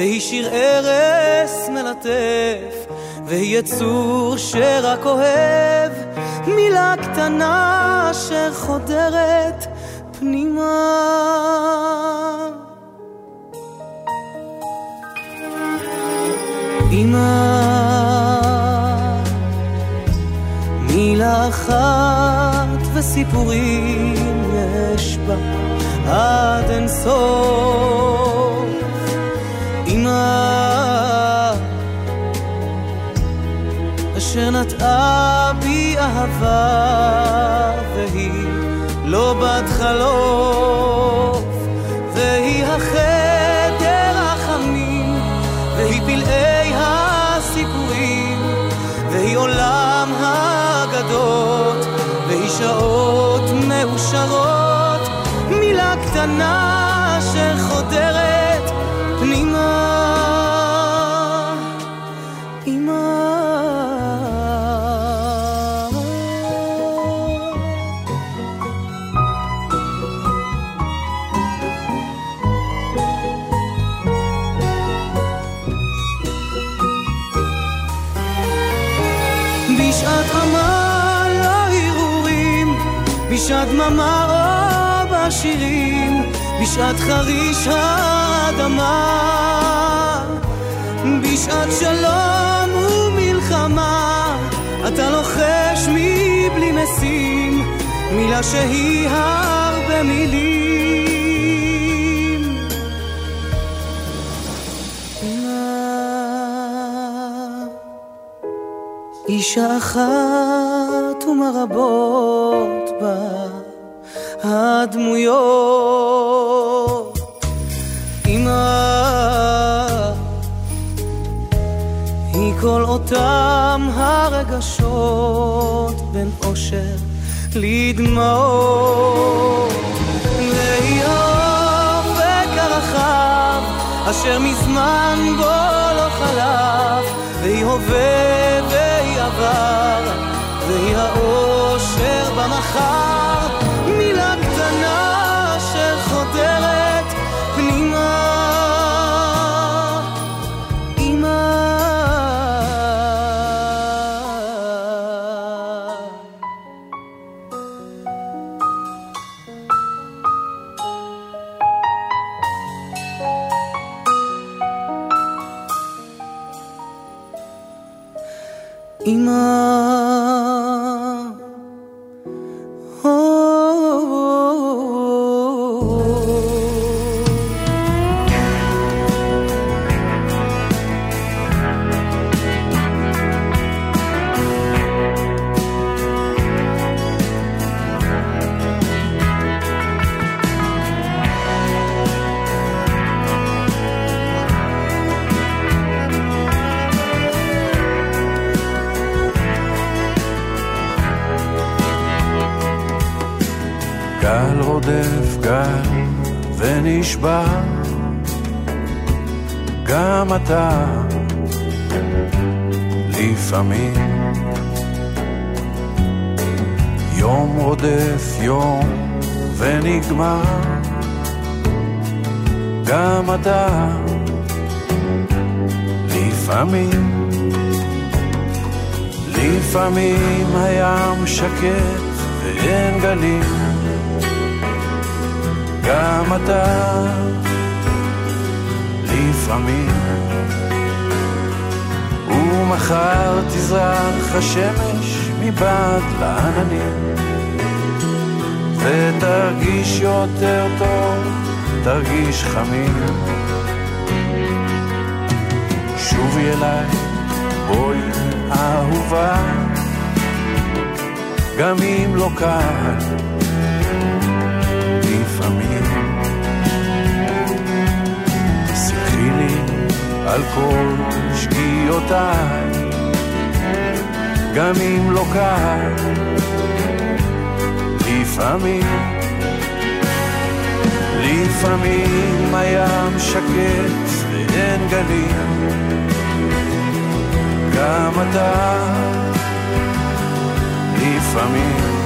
והיא שיר ארס מלטף, והיא יצור שרק אוהב, מילה קטנה שחודרת פנימה. אמא, מילה אחת וסיפורים יש בה עד אין סוף. אמא אשר נטעה בי אהבה והיא לא בת חלוף והיא החדר החמים והיא פלאי הסיפורים והיא עולם האגדות והיא שעות מאושרות מילה קטנה חריש האדמה, בשעת שלום ומלחמה, אתה לוחש מבלי משים, מילה שהיא הרבה מילים. אישה אחת ומרבות בה הדמויות. כל אותם הרגשות בין אושר לדמעות. והיא האופק הרחב אשר מזמן בו לא חלף, והיא הווה והיא עבר, והיא האושר במחר, Oh. גם אתה לפעמים. יום רודף יום ונגמר, גם אתה לפעמים. לפעמים הים שקט ואין גלים גם אתה לפעמים. ומחר תזרח השמש מבעד לעננים. ותרגיש יותר טוב, תרגיש חמים. שובי אליי, בואי אהובה, גם אם לא קל, על כל שגיאותיי, גם אם לא קל, לפעמים. לפעמים הים שקט ואין גלים, גם אתה לפעמים.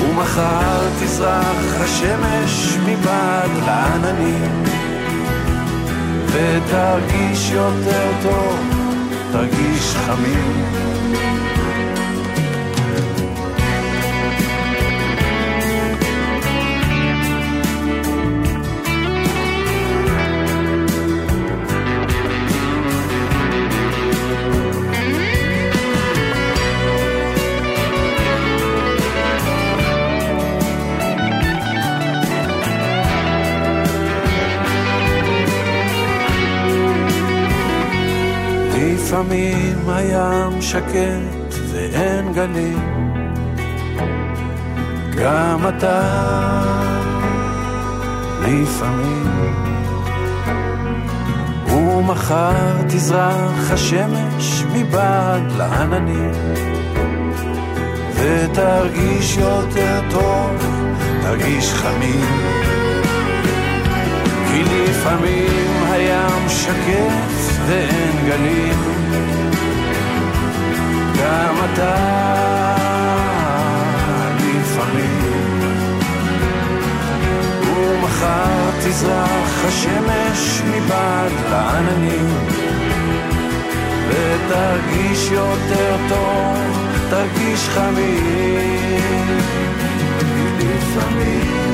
ומחר תזרח השמש מבעד לעננים, ותרגיש יותר טוב, תרגיש חמים. לפעמים הים שקט ואין גלים, גם אתה לפעמים. ומחר תזרח השמש מבעד לעננים, ותרגיש יותר טוב, תרגיש חמים. כי לפעמים הים שקט ואין גלים, גם אתה לפעמים. ומחר תזרח השמש מבעד לעננים, ותרגיש יותר טוב, תרגיש חמים. לפעמים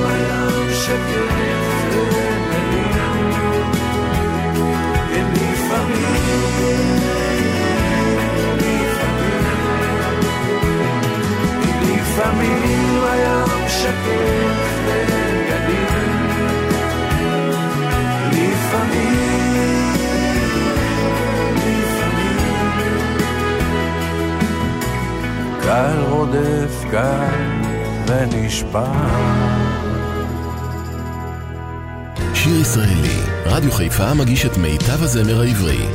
ונשבר. שיר ישראלי, רדיו חיפה מגיש את מיטב הזמר העברי.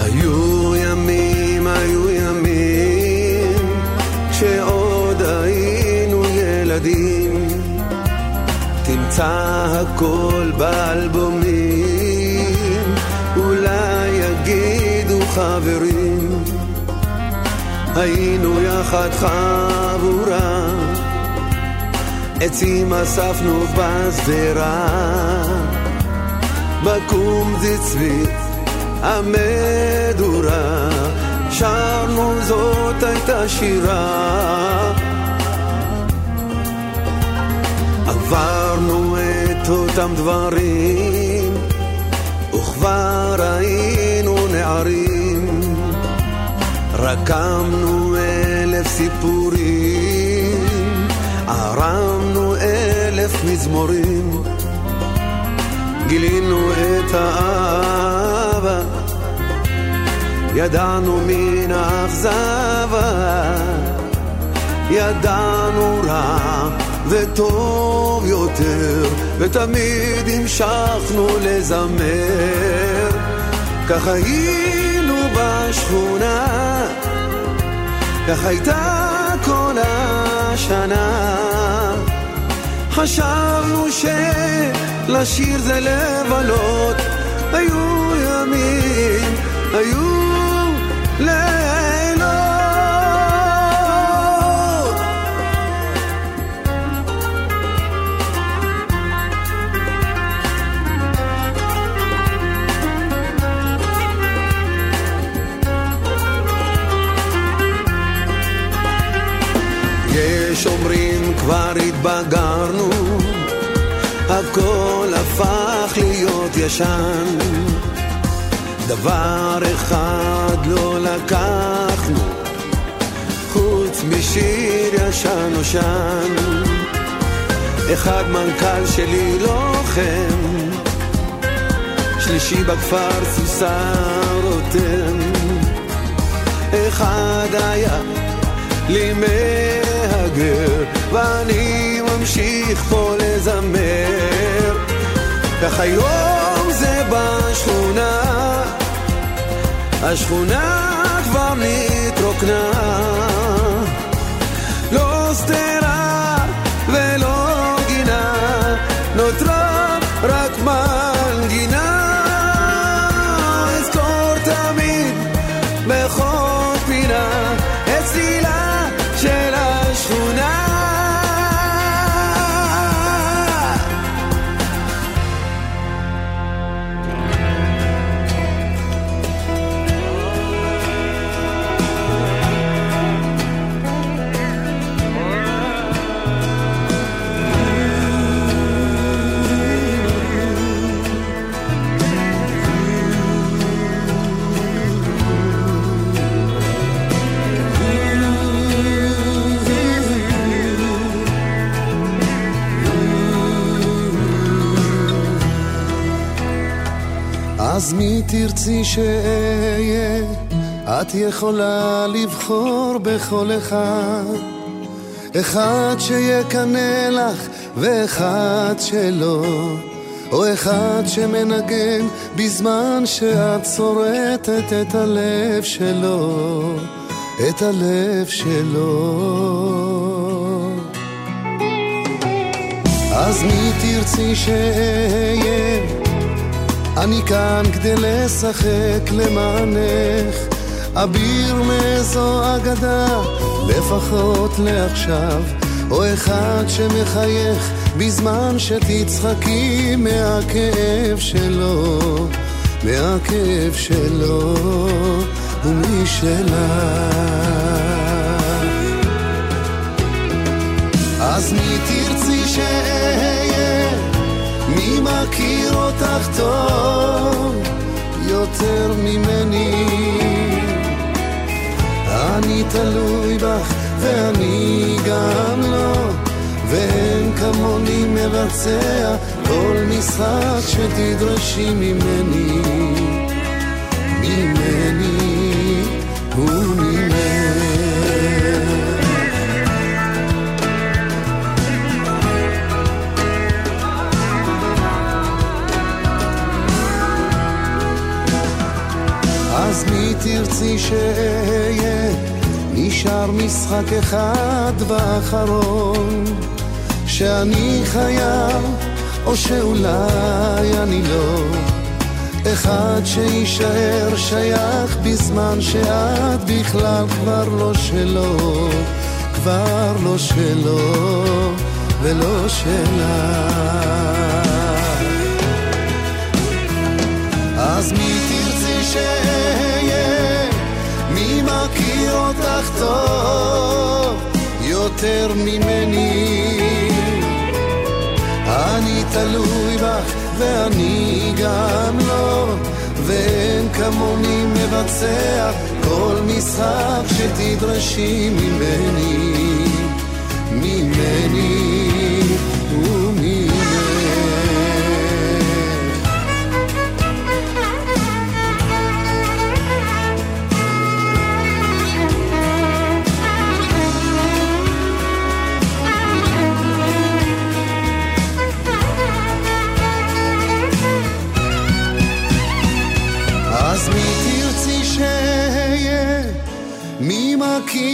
היו ימים, היו תמצא הכל באלבומים, היינו יחד חבורה, עצים אספנו בשדרה, בקום צבי המדורה, שרנו זאת הייתה שירה. עברנו את אותם דברים, וכבר היינו נערים. רקמנו אלף סיפורים, ערמנו אלף מזמורים. גילינו את האהבה, ידענו מן האכזבה, ידענו רע וטוב יותר, ותמיד המשכנו לזמר. כך היינו בשכונה, כך הייתה כל השנה. חשבנו שלשיר זה לבלות, היו ימים, היו לילות. התבגרנו, הכל הפך להיות ישן. דבר אחד לא לקחנו, חוץ משיר ישן נושן. אחד מנכ"ל שלי לוחם, שלישי בכפר סוסה רותם. אחד היה לי מהגר, ואני ממשיך פה לזמר. וכיום זה בשכונה, השכונה כבר נתרוקנה. לא סתרה תרצי שאהיה? את יכולה לבחור בכל אחד. אחד שיקנא לך ואחד שלא. או אחד שמנגן בזמן שאת שורטת את הלב שלו, את הלב שלו. אז מי תרצי שאהיה? אני כאן כדי לשחק למענך, אביר מאיזו אגדה, לפחות לעכשיו, או אחד שמחייך בזמן שתצחקי מהכאב שלו, מהכאב שלו ומשלך. אז מי תרצי שאהיה? מכיר אותך טוב יותר ממני? אני תלוי בך ואני גם לא, ואין כמוני מבצע כל משחק שתדרשי ממני, ממני וממך. תרצי שאהיה? נשאר משחק אחד ואחרון. שאני חייב, או שאולי אני לא. אחד שיישאר שייך בזמן שאת בכלל כבר לא שלו. כבר לא שלו ולא שלך אז מי מכיר אותך טוב יותר ממני? אני תלוי בך ואני גם לא, ואין כמוני מבצע כל משחק שתדרשי ממני, ממני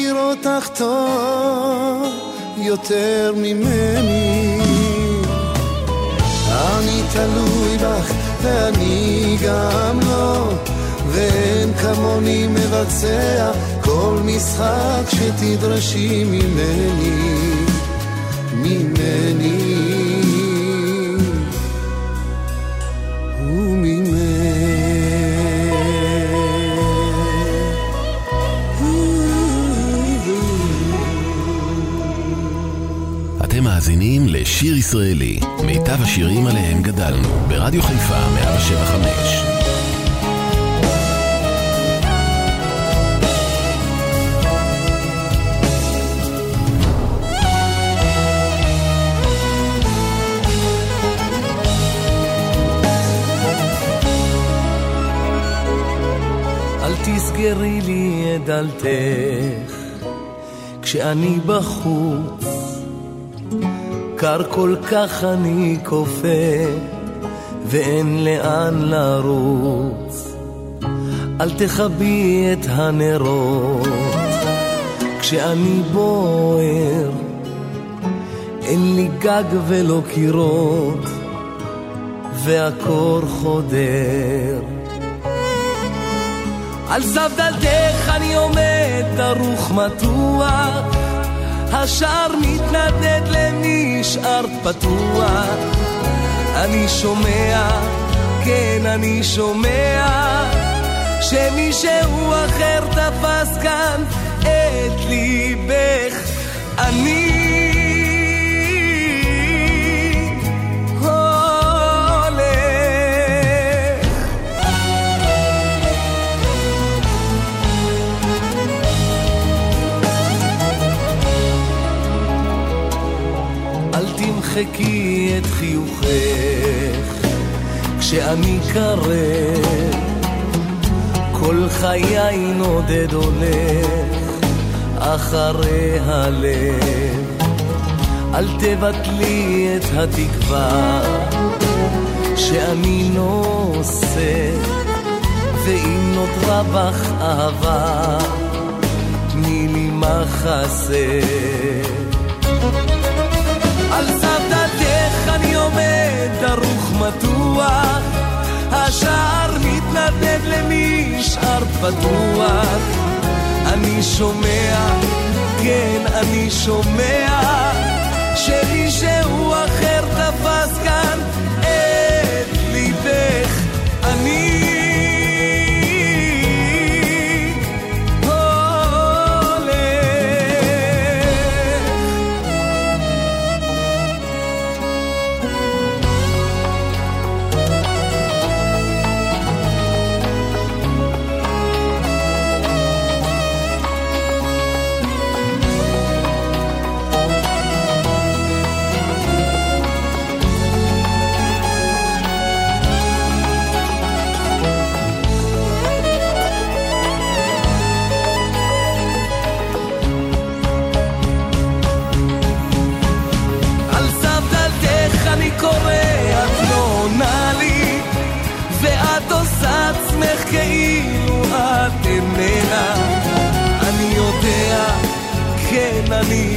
מכיר אותך טוב יותר ממני? אני תלוי בך ואני גם לא, ואין כמוני מבצע כל משחק שתדרשי ממני, ממני. מאזינים לשיר ישראלי, מיטב השירים עליהם גדלנו, ברדיו חיפה 175. אל תסגרי לי את דלתך כשאני בחוץ קר כל כך אני כופה, ואין לאן לרוץ. אל תכבי את הנרות, כשאני בוער, אין לי גג ולא קירות, והקור חודר. על סף דלתך אני עומד דרוך מתוח השער מתנדד למשאר פתוח. אני שומע, כן אני שומע, שמישהו אחר תפס כאן את ליבך. אני תמחקי את חיוכך. כשאני קרב כל חיי נודד הולך אחרי הלב. אל תבטלי את התקווה שאני נושא ואם נותרה בך אהבה תני לי מחסה על סף אני עומד דרוך מתוח. השער מתנדנד למשאר פתוח. אני שומע, כן אני שומע שמישהו אחר תפס כאן את ליבך. אני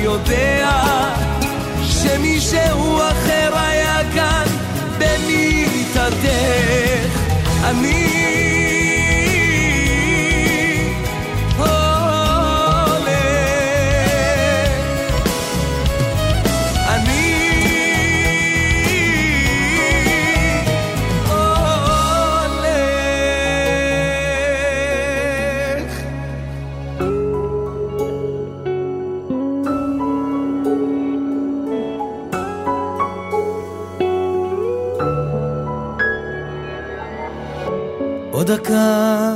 אני יודע, דקה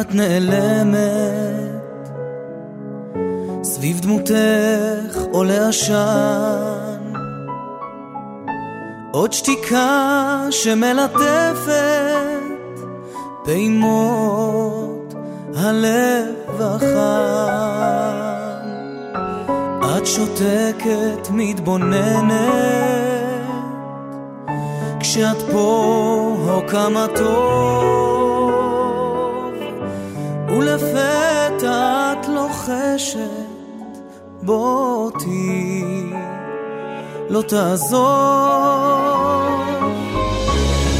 את נעלמת, סביב דמותך עולה עשן, עוד שתיקה שמלטפת פעימות הלב החם. את שותקת, מתבוננת, כשאת פה או כמה טוב. ולפתע את לוחשת בוא אותי לא תעזור.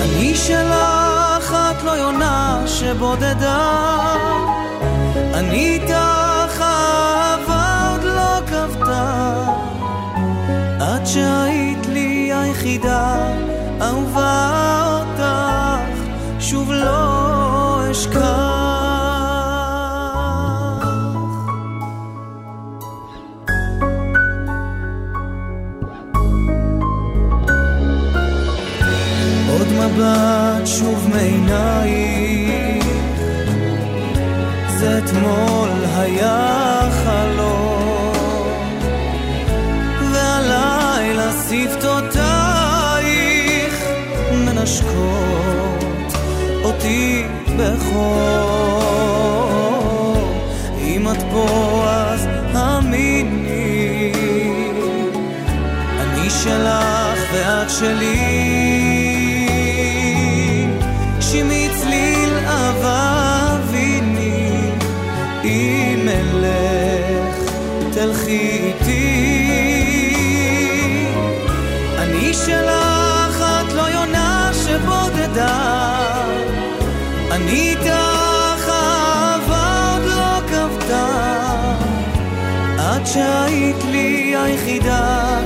אני שלך את לא יונה שבודדה. אני איתך אהבה עוד לא כבתה. עד שהיית לי היחידה מבט שוב מעיניי זה אתמול היה חלום, והלילה שפתותייך מנשקות אותי בחור. אם את פה אז האמיני, אני שלך ואת שלי. שהיית לי היחידה,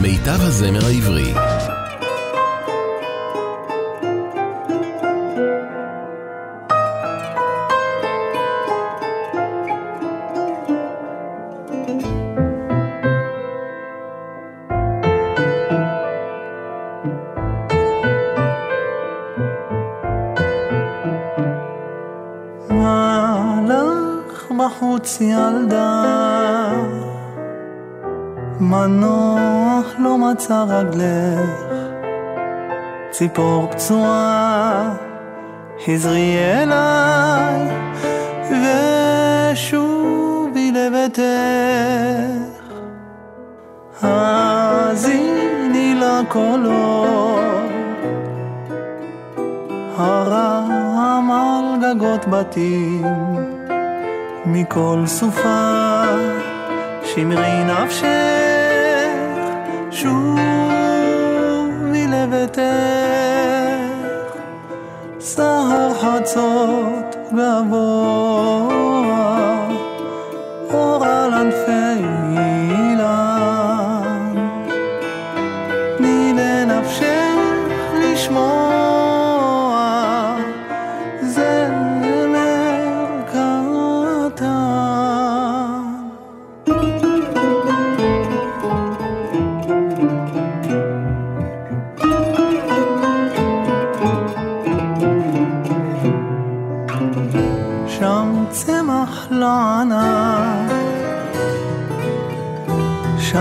מיטב הזמר העברי. ציפור פצועה הזרי אליי, ושובי לביתך. האזיני לקולות, הרם על גגות בתים, מכל סופה שמרי נפשך. Bravo.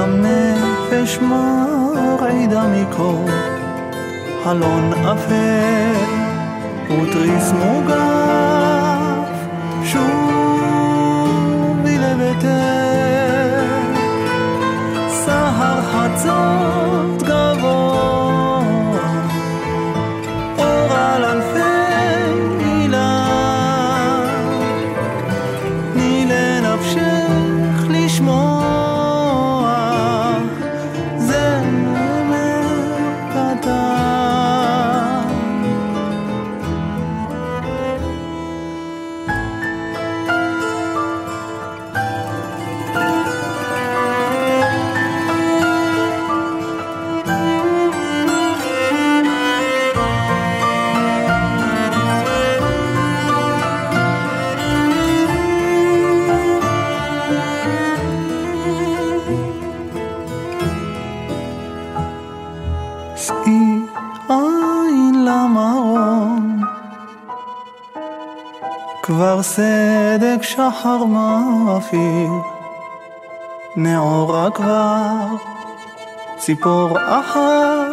נפש מרעידה מכל, חלון אפל ותריס מוגף, שובי לביתך, סהר חצות כבר סדק שחר מאפיר, נאורה כבר, ציפור אחת,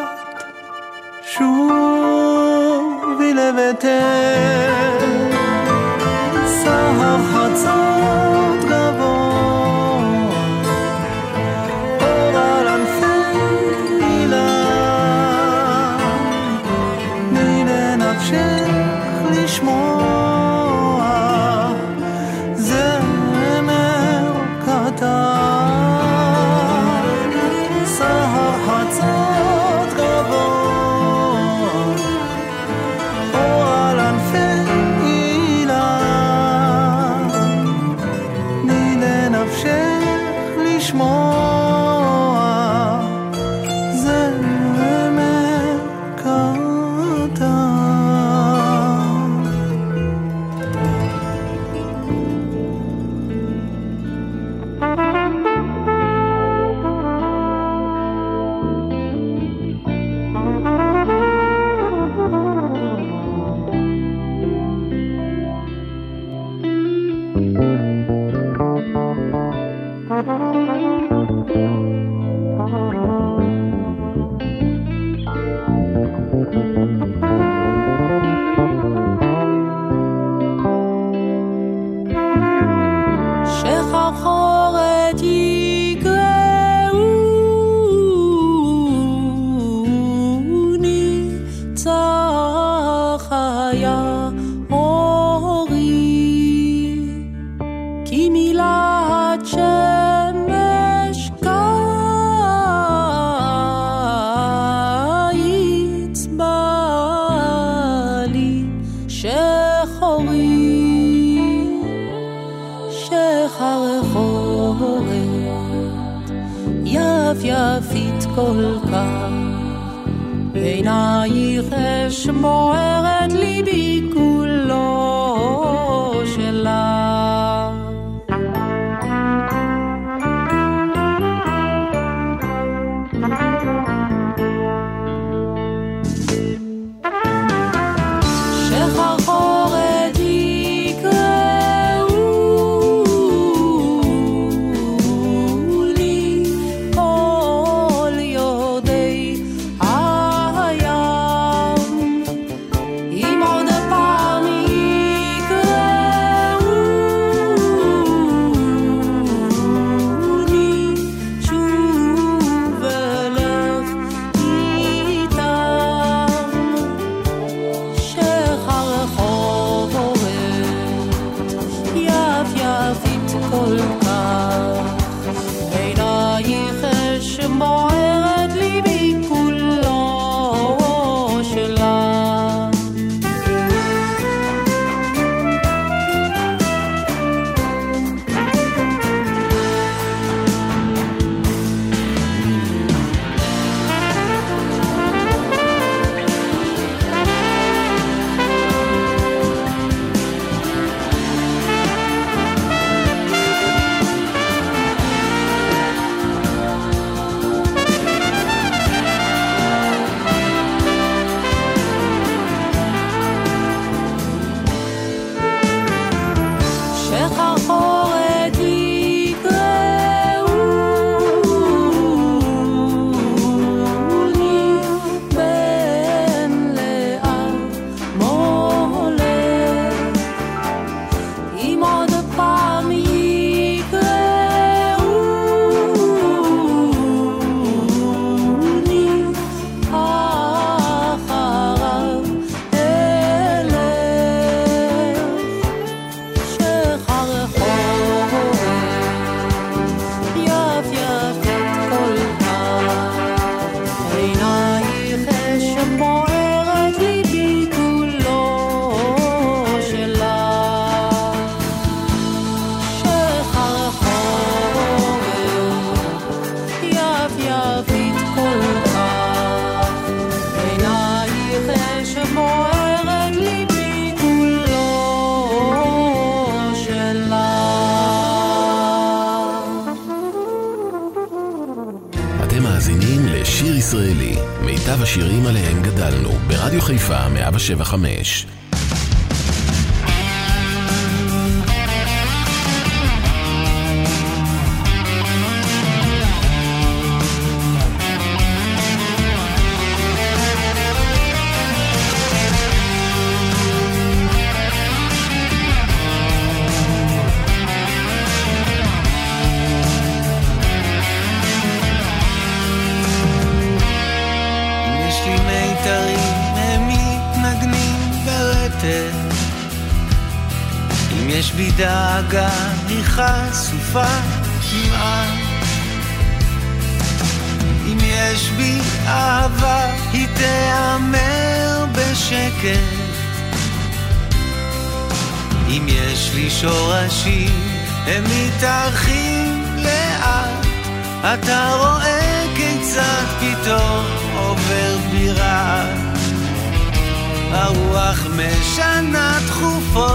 175.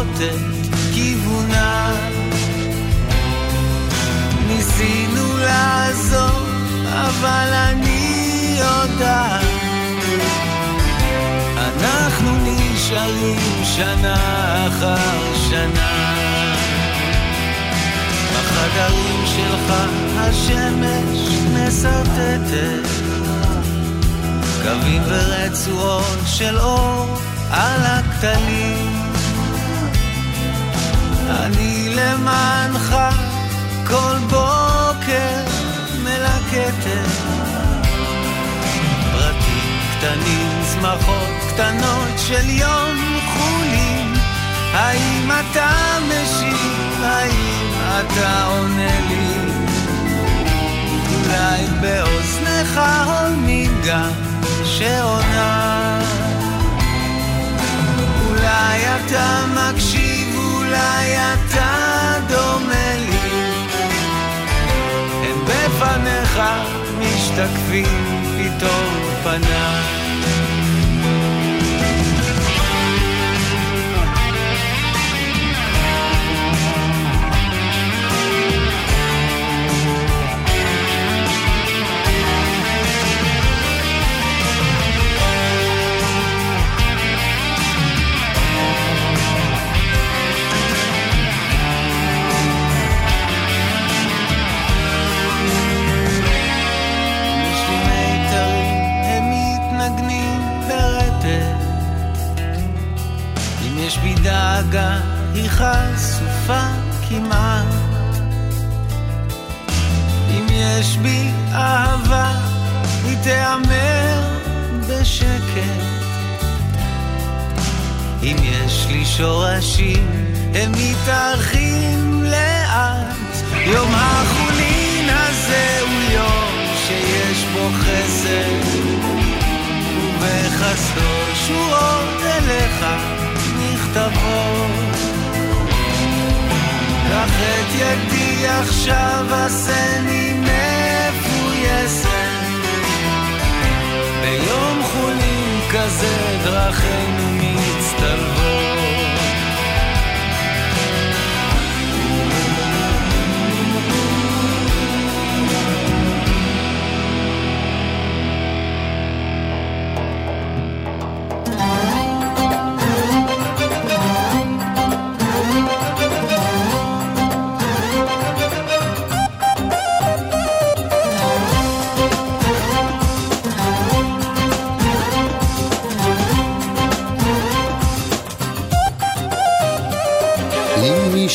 תכופות את כיוונה. ניסינו לעזור, אבל אני יודעת. אנחנו נשארים שנה אחר שנה. בחדרים שלך השמש מסרטטת קווים ורצועות של אור על הכתלים אני למענך כל בוקר מלקטת פרטים קטנים, צמחות קטנות של יום חולין האם אתה משיב? האם אתה עונה לי? אולי באוזניך הולמים גם שעונה אולי אתה מקשיב, אולי אתה דומה לי. הם בפניך משתקפים פתאום פניי דאגה היא חשופה כמעט. אם יש בי אהבה, היא תיאמר בשקט. אם יש לי שורשים, הם מתארחים לאט. יום החולין הזה הוא יום שיש בו חסד, ובחסדו שורות אליך. מכתבות. קח את ידי עכשיו עשני מפויסת. ביום חולין כזה דרכינו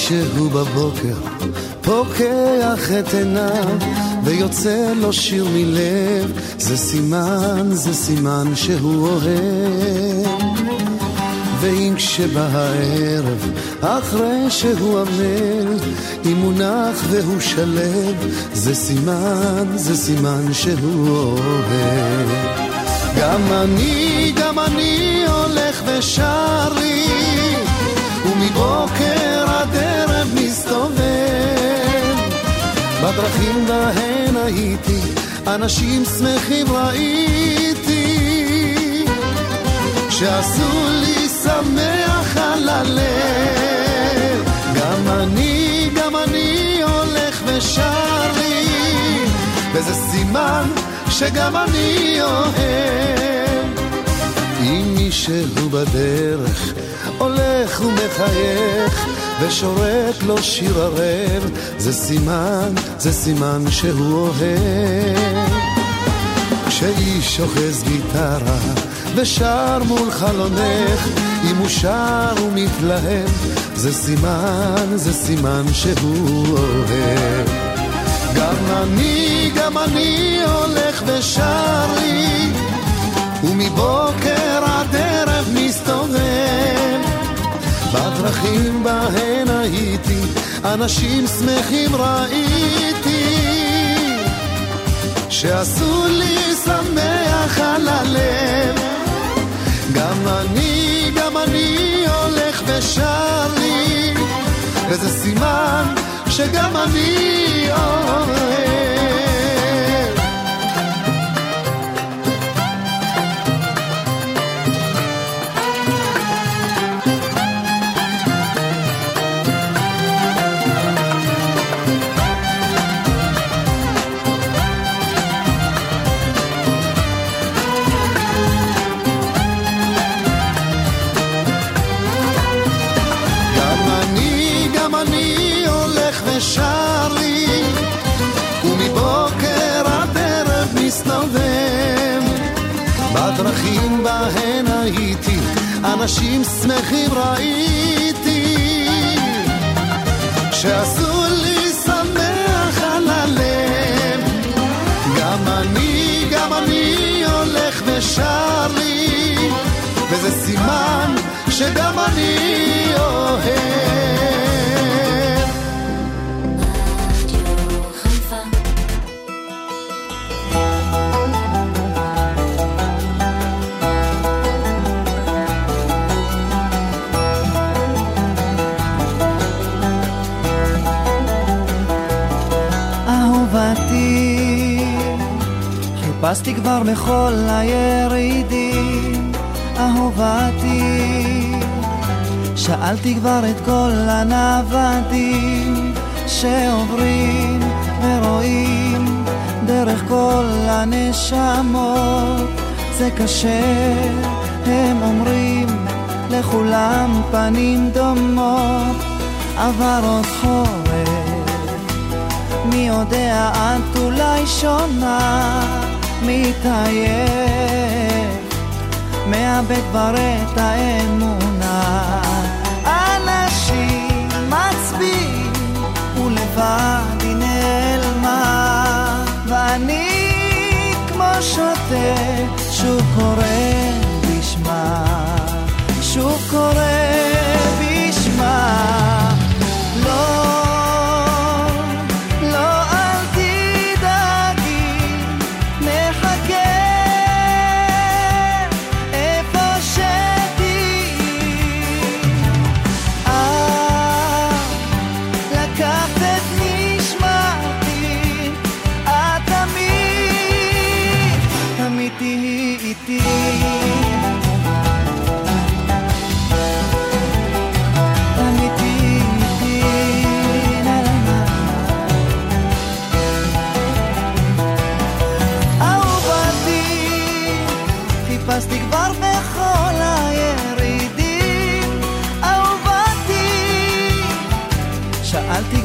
שהוא בבוקר פוקח את עיניו ויוצא לו שיר מלב זה סימן, זה סימן שהוא אוהב. ואם כשבא הערב אחרי שהוא עמל אם הוא נח והוא שלב זה סימן, זה סימן שהוא אוהב. גם אני, גם אני הולך ושר לי ומבוקר מסתובב בדרכים בהן הייתי, אנשים שמחים ראיתי. שעשו לי שמח על הלב. גם אני, גם אני הולך ושר לי. וזה סימן שגם אני אוהב אם מישהו בדרך הולך ומחייך ושורק לו שיר ערב זה סימן, זה סימן שהוא אוהב. כשאיש אוחז גיטרה ושר מול חלונך אם הוא שר ומתלהב זה סימן, זה סימן שהוא אוהב. גם אני, גם אני הולך ושר לי ומבוקר עד ערב מסתובב בדרכים בהן הייתי, אנשים שמחים ראיתי, שעשו לי שמח על הלב. גם אני, גם אני הולך ושר לי, וזה סימן שגם אני אוהב. אנשים שמחים ראיתי, שעשו לי שמח על הלב. גם אני, גם אני הולך ושר לי, וזה סימן שגם אני אוהב. חיפשתי כבר בכל הירידים, אהובתי. שאלתי כבר את כל הנוודים שעוברים ורואים דרך כל הנשמות. זה קשה, הם אומרים, לכולם פנים דומות, עבר עוד חורף, מי יודע את אולי שונה. מתעייף, מאבד כבר את האמונה. אנשים מצביעים, ולבד היא נעלמה, ואני כמו שוטה, שוב קורא בשמה, שוב קורא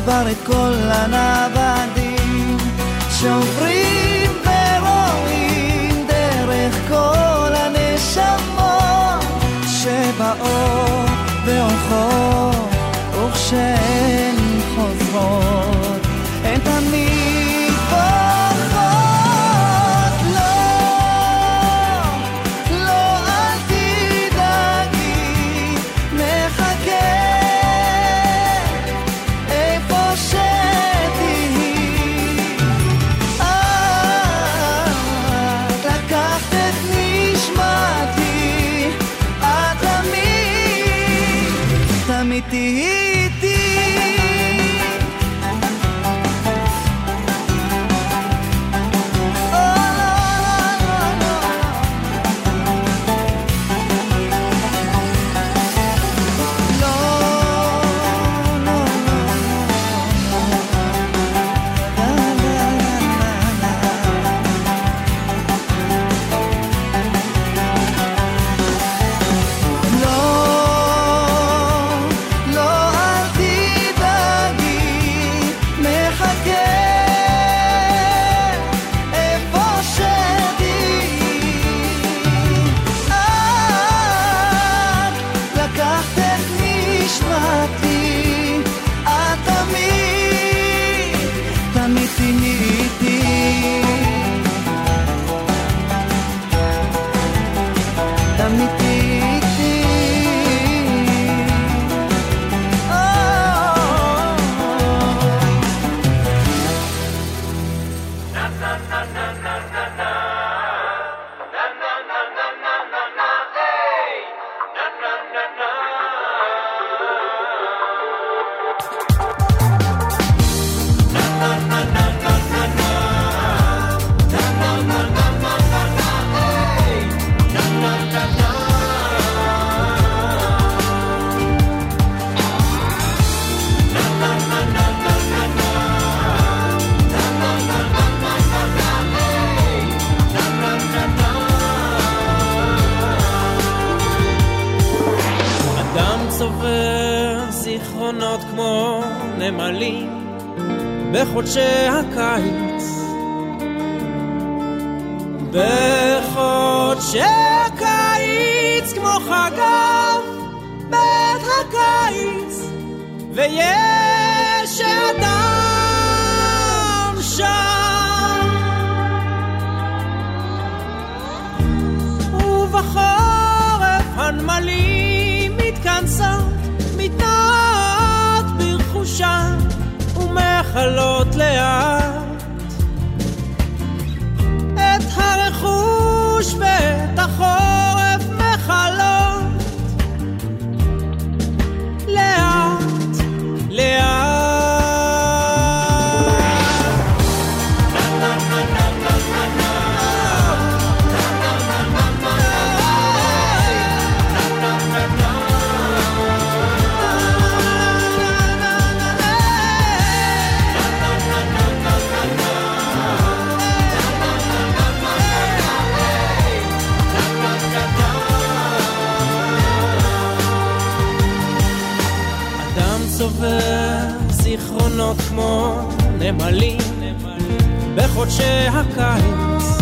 כבר את כל הנוודים שעוברים ורואים דרך כל הנשמות שבאות והולכות וכשהן צצות כמו נמלים בחודשי הקיץ.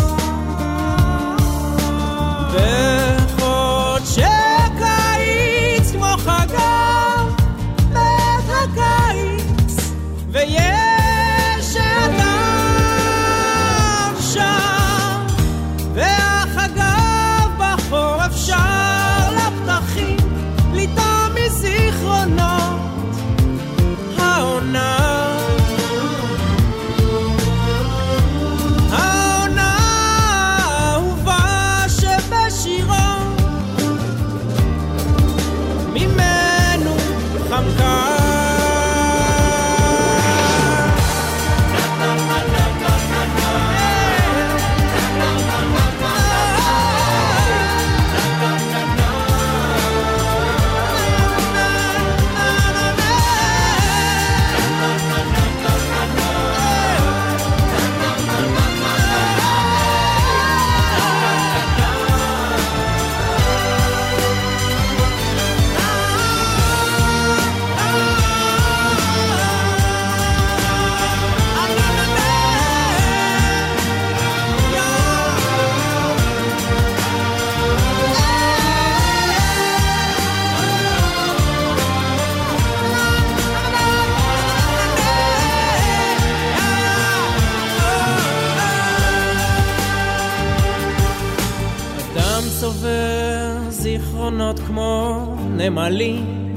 נמלים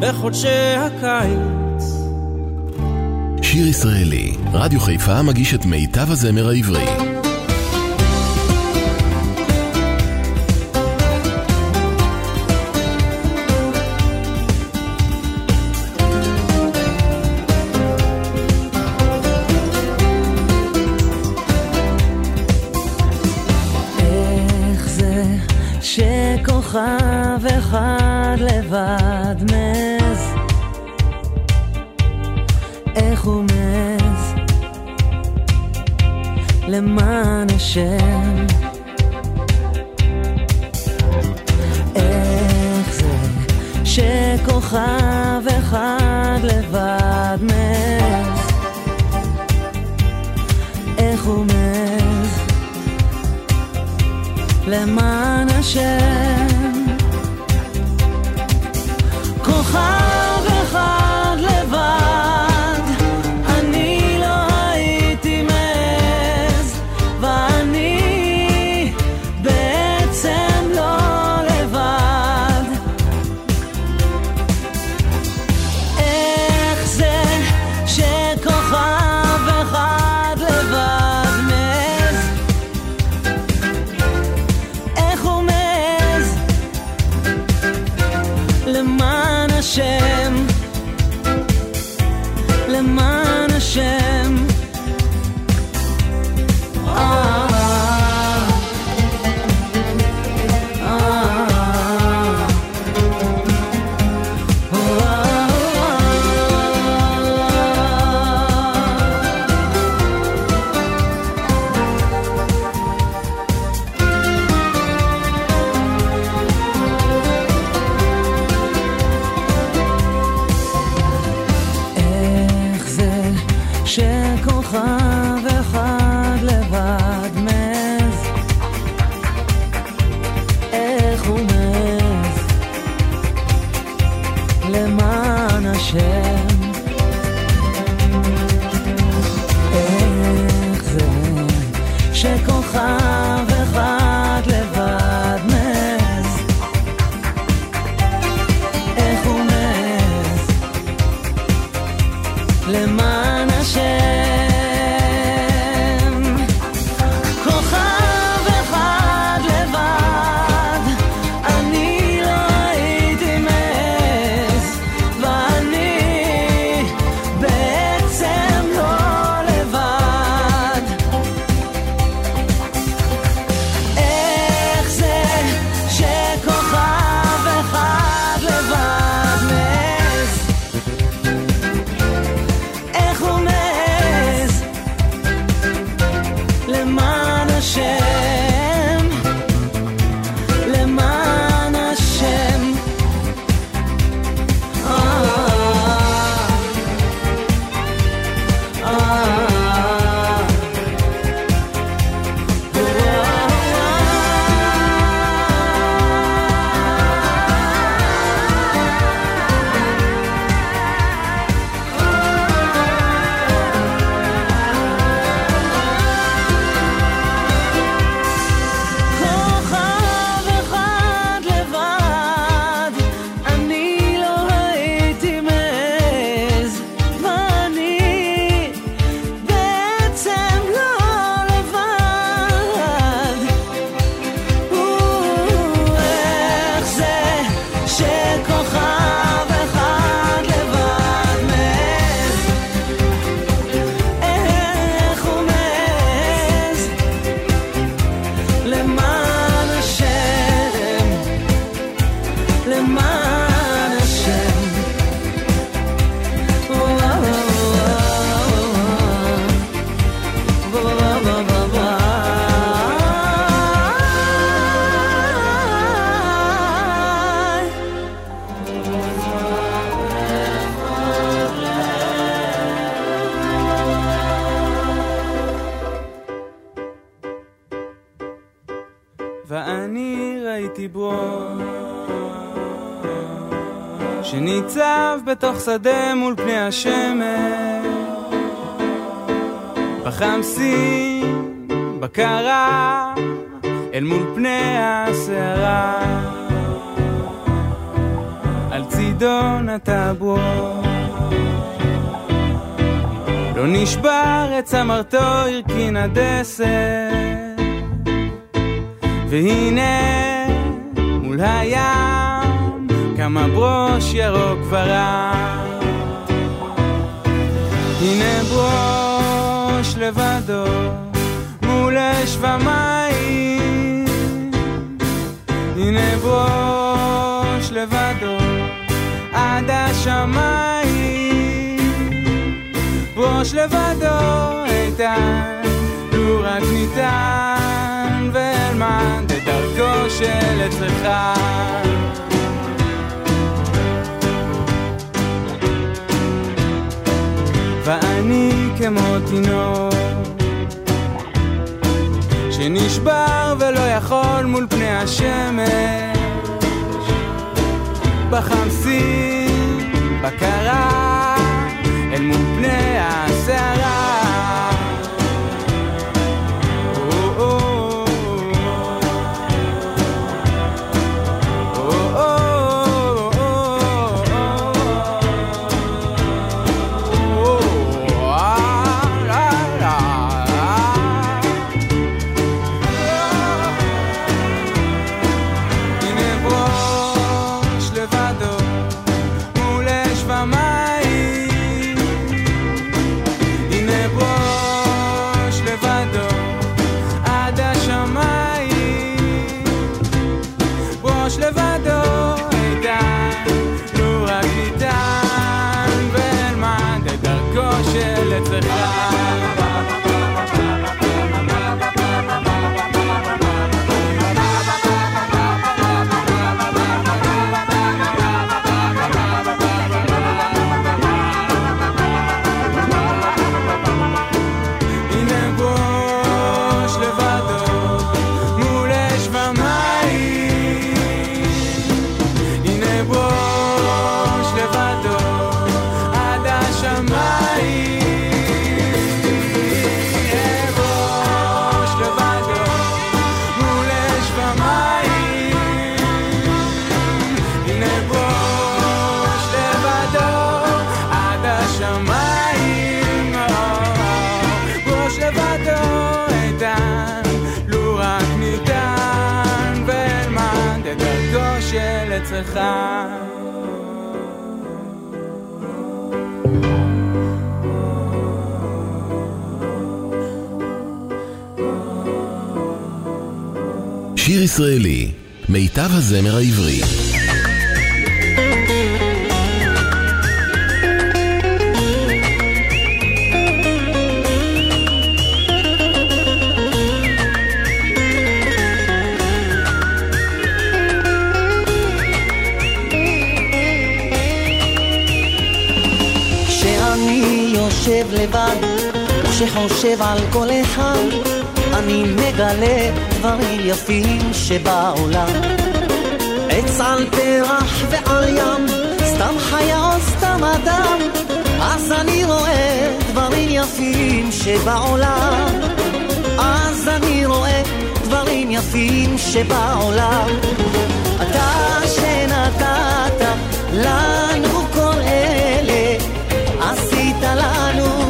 בחודשי הקיץ. שיר ישראלי, רדיו חיפה מגיש את מיטב הזמר העברי. לבד מז, איך הוא מז, למען השם. שניצב בתוך שדה מול פני השמש. בחמסין, בקרה, אל מול פני הסערה. על צידון הטבור לא נשבר את צמרתו, הרכין הדסת. והנה מול הים כמה ברוש ירוק ורק הנה ברוש לבדו מול אש ומים. הנה ברוש לבדו עד השמיים. ברוש לבדו איתן לו רק ניתן ואלמד את דרכו של אצלך כמו תינוק. שנשבר ולא יכול מול פני השמש. בחמסין, בקרה, אל מול פני הסערה שיר ישראלי, מיטב הזמר העברי. כשאני יושב לבד, כשחושב על כל אחד, אני מגלה דברים יפים שבעולם. עץ על פרח ועל ים, סתם חיה או סתם אדם, אז אני רואה דברים יפים שבעולם. אז אני רואה דברים יפים שבעולם. אתה שנתת לנו כל אלה, עשית לנו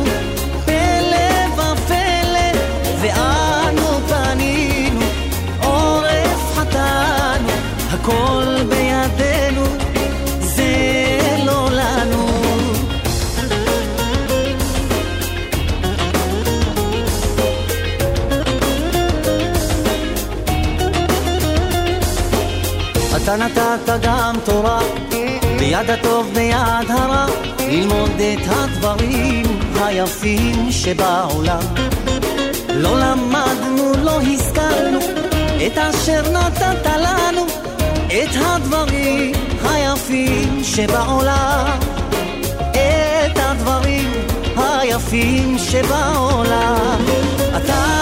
הכל בידינו, זה לא לנו. אתה נתת גם תורה, ביד הטוב ביד הרע, ללמוד את הדברים היפים שבעולם. לא למדנו, לא השכלנו, את אשר נתת לנו, את הדברים היפים שבעולם. את הדברים היפים שבעולם. אתה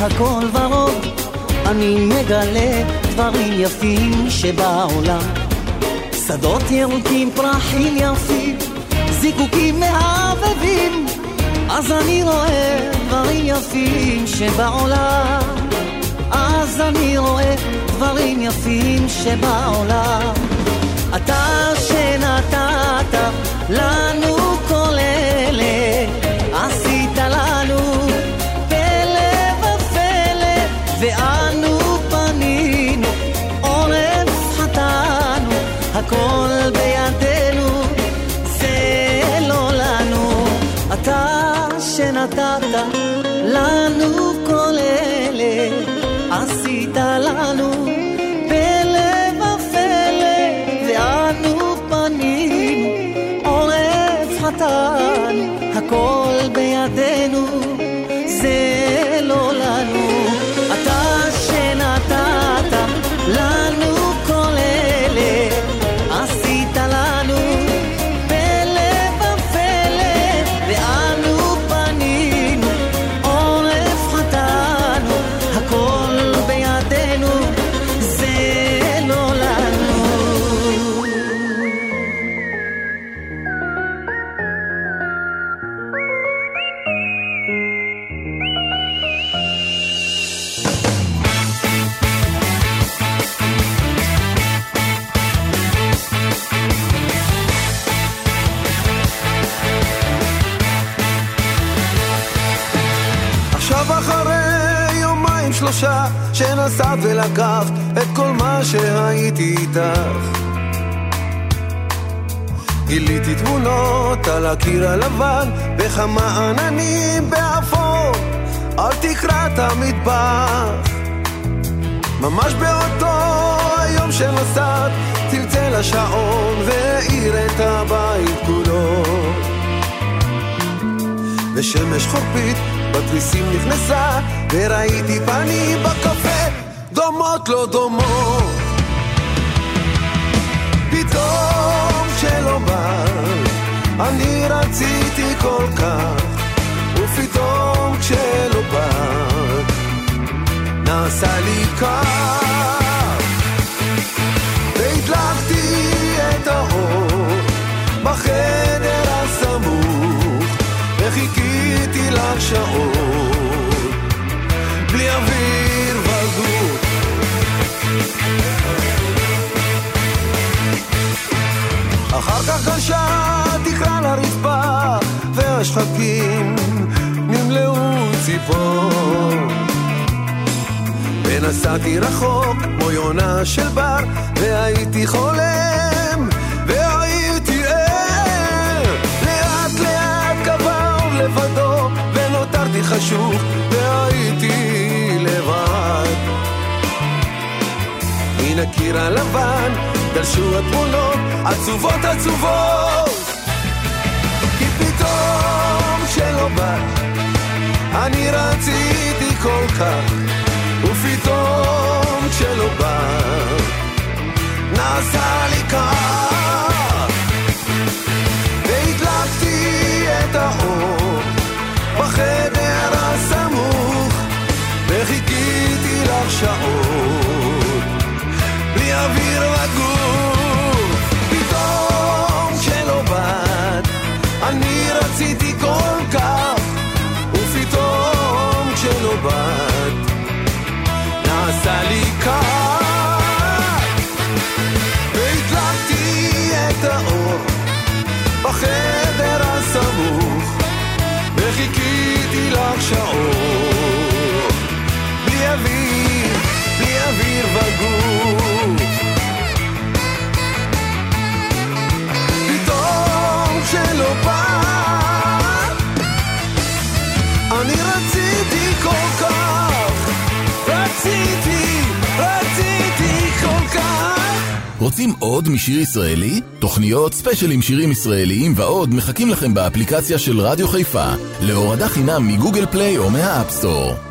הכל ורוד, אני מגלה דברים יפים שבעולם. שדות ירוקים, פרחים יפים, זיקוקים מהבהבים, אז אני רואה דברים יפים שבעולם. אז אני רואה דברים יפים שבעולם. אתה שנתת לנו הקיר הלבן בכמה עננים באפור על תקרת המטבח. ממש באותו היום שנסעת צלצל השעון והאיר את הבית כולו. ושמש חורפית בתריסים נכנסה וראיתי פנים בקפה דומות לא דומות אני רציתי כל כך ופתאום כשלא בא נעשה לי כך. והדלקתי את האור בחדר הסמוך וחיכיתי לך שעות. בלי אוויר אחר כך גלשה תקרה לרצפה, והשחקים נמלאו ציפור. ונסעתי רחוק כמו יונה של בר, והייתי חולם, והייתי ער. לאט לאט קבר לבדו, ונותרתי חשוך, והייתי לבד. מן הקיר הלבן דלשו התמונות עצובות עצובות. כי פתאום שלא בא אני רציתי כל כך ופתאום כשלא בא נעשה לי כך. והדלקתי את האור בחדר הסמוך וחיכיתי לך שעות. בלי אוויר לגוף נעשה לי כך והדלקתי את האור בחדר הסמוך וחיכיתי לך שעות רוצים עוד משיר ישראלי? תוכניות, ספיישלים שירים ישראליים ועוד מחכים לכם באפליקציה של רדיו חיפה להורדה חינם מגוגל פליי או מהאפסטור.